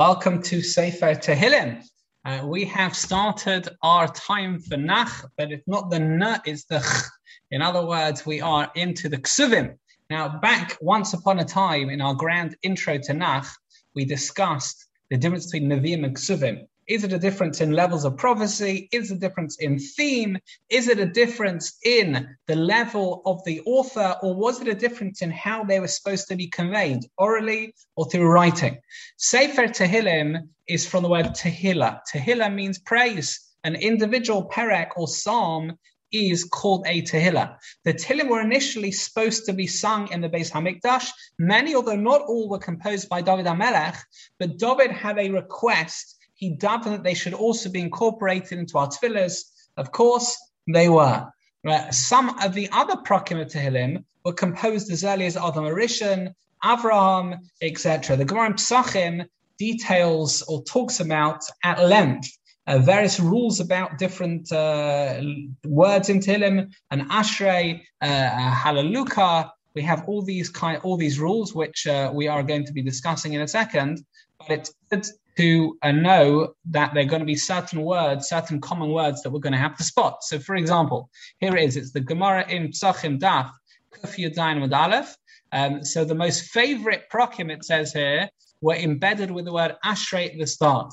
Welcome to Sefer Tehillim. Uh, we have started our time for Nach, but it's not the Na, it's the Ch. In other words, we are into the Ksuvim. Now, back once upon a time in our grand intro to Nach, we discussed the difference between Nevi'im and Ksuvim. Is it a difference in levels of prophecy? Is it a difference in theme? Is it a difference in the level of the author? Or was it a difference in how they were supposed to be conveyed, orally or through writing? Sefer Tehillim is from the word Tehillah. Tehillah means praise. An individual perek or psalm is called a Tehillah. The Tehillim were initially supposed to be sung in the Beis Hamikdash. Many, although not all, were composed by David HaMelech, but David had a request he davened that they should also be incorporated into our tefillahs. Of course, they were. Uh, some of the other Prakim of Tehillim were composed as early as Adam Arishon, Avraham, etc. The Gemara in Psachim details or talks about at length uh, various rules about different uh, words in Tehillim, and Ashrei, uh, Hallelujah. We have all these kind, all these rules, which uh, we are going to be discussing in a second. But it's good to uh, know that there are going to be certain words, certain common words that we're going to have to spot. So, for example, here it is. It's the Gemara in Psachim Daf Kuf Yudain with Aleph. Um, so the most favorite prokim it says here were embedded with the word Ashrei at the start.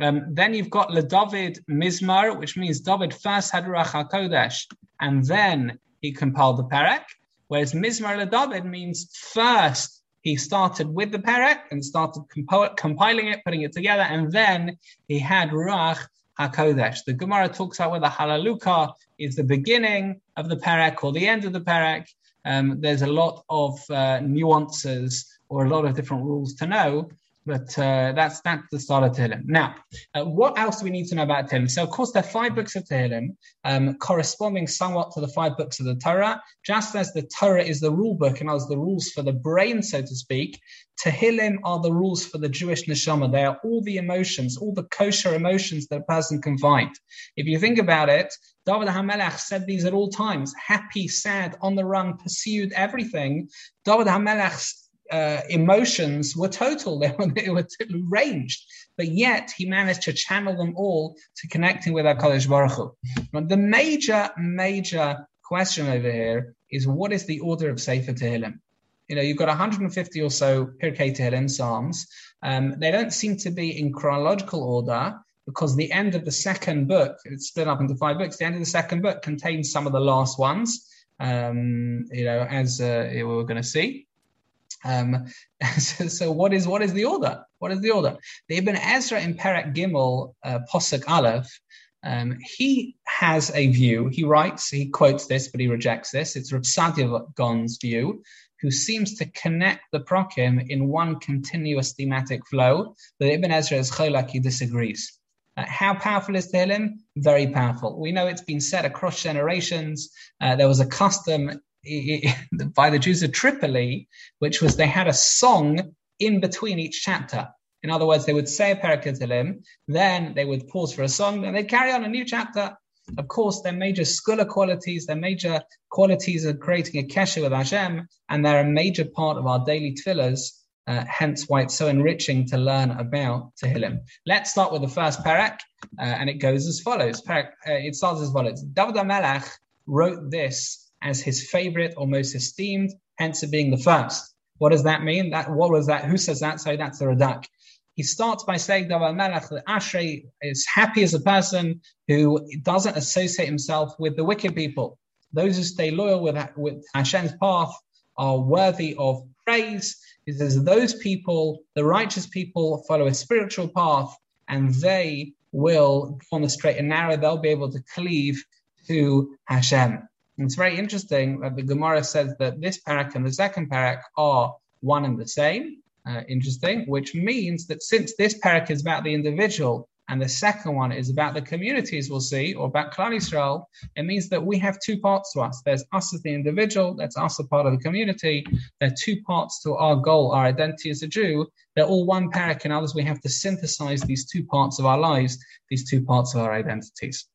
Um, then you've got David Mizmar, which means David first had Ruach HaKodesh, and then he compiled the Perek. Whereas Mizmar David means first he started with the Perek and started compo- compiling it, putting it together, and then he had Ruach HaKodesh. The Gemara talks about whether Halaluka is the beginning of the Perek or the end of the Perek. Um, there's a lot of uh, nuances or a lot of different rules to know. But uh, that's that's the start of Tehillim. Now, uh, what else do we need to know about Tehillim? So, of course, there are five books of Tehillim, um, corresponding somewhat to the five books of the Torah. Just as the Torah is the rule book and as the rules for the brain, so to speak, Tehillim are the rules for the Jewish neshama. They are all the emotions, all the kosher emotions that a person can find. If you think about it, David HaMelech said these at all times: happy, sad, on the run, pursued, everything. David HaMelech's uh, emotions were total, they were, they were ranged, but yet he managed to channel them all to connecting with HaKadosh Baruch Hu. The major, major question over here is what is the order of Sefer Tehillim? You know, you've got 150 or so Pirkei Tehillim Psalms. Um, they don't seem to be in chronological order because the end of the second book, it's split up into five books, the end of the second book contains some of the last ones, um, you know, as uh, we're going to see. Um, so, so, what is what is the order? What is the order? The Ibn Ezra in Perek Gimel uh, Posuk Aleph. Um, he has a view. He writes, he quotes this, but he rejects this. It's Rav view, who seems to connect the prokim in one continuous thematic flow. But Ibn Ezra is cholak, he disagrees. Uh, how powerful is Tehillim? Very powerful. We know it's been said across generations. Uh, there was a custom by the Jews of Tripoli, which was they had a song in between each chapter. In other words, they would say a Tehillim, then they would pause for a song, and they'd carry on a new chapter. Of course, their major scholar qualities, their major qualities of creating a kesher with Hashem, and they're a major part of our daily tefillahs, uh, hence why it's so enriching to learn about Tehillim. Let's start with the first parak, uh, and it goes as follows. Parak, uh, it starts as follows. David HaMelech wrote this as his favorite or most esteemed, hence it being the first. What does that mean? That what was that? Who says that? So that's the Radak. He starts by saying that Ashrei is happy as a person who doesn't associate himself with the wicked people. Those who stay loyal with, with Hashem's path are worthy of praise. He says those people, the righteous people, follow a spiritual path and they will go on the straight and narrow. They'll be able to cleave to Hashem. And it's very interesting that the Gemara says that this parak and the second parak are one and the same. Uh, interesting, which means that since this parak is about the individual and the second one is about the communities, we'll see, or about Klal Yisrael, it means that we have two parts to us. There's us as the individual, that's us a part of the community. There are two parts to our goal, our identity as a Jew. They're all one parak, and others we have to synthesize these two parts of our lives, these two parts of our identities.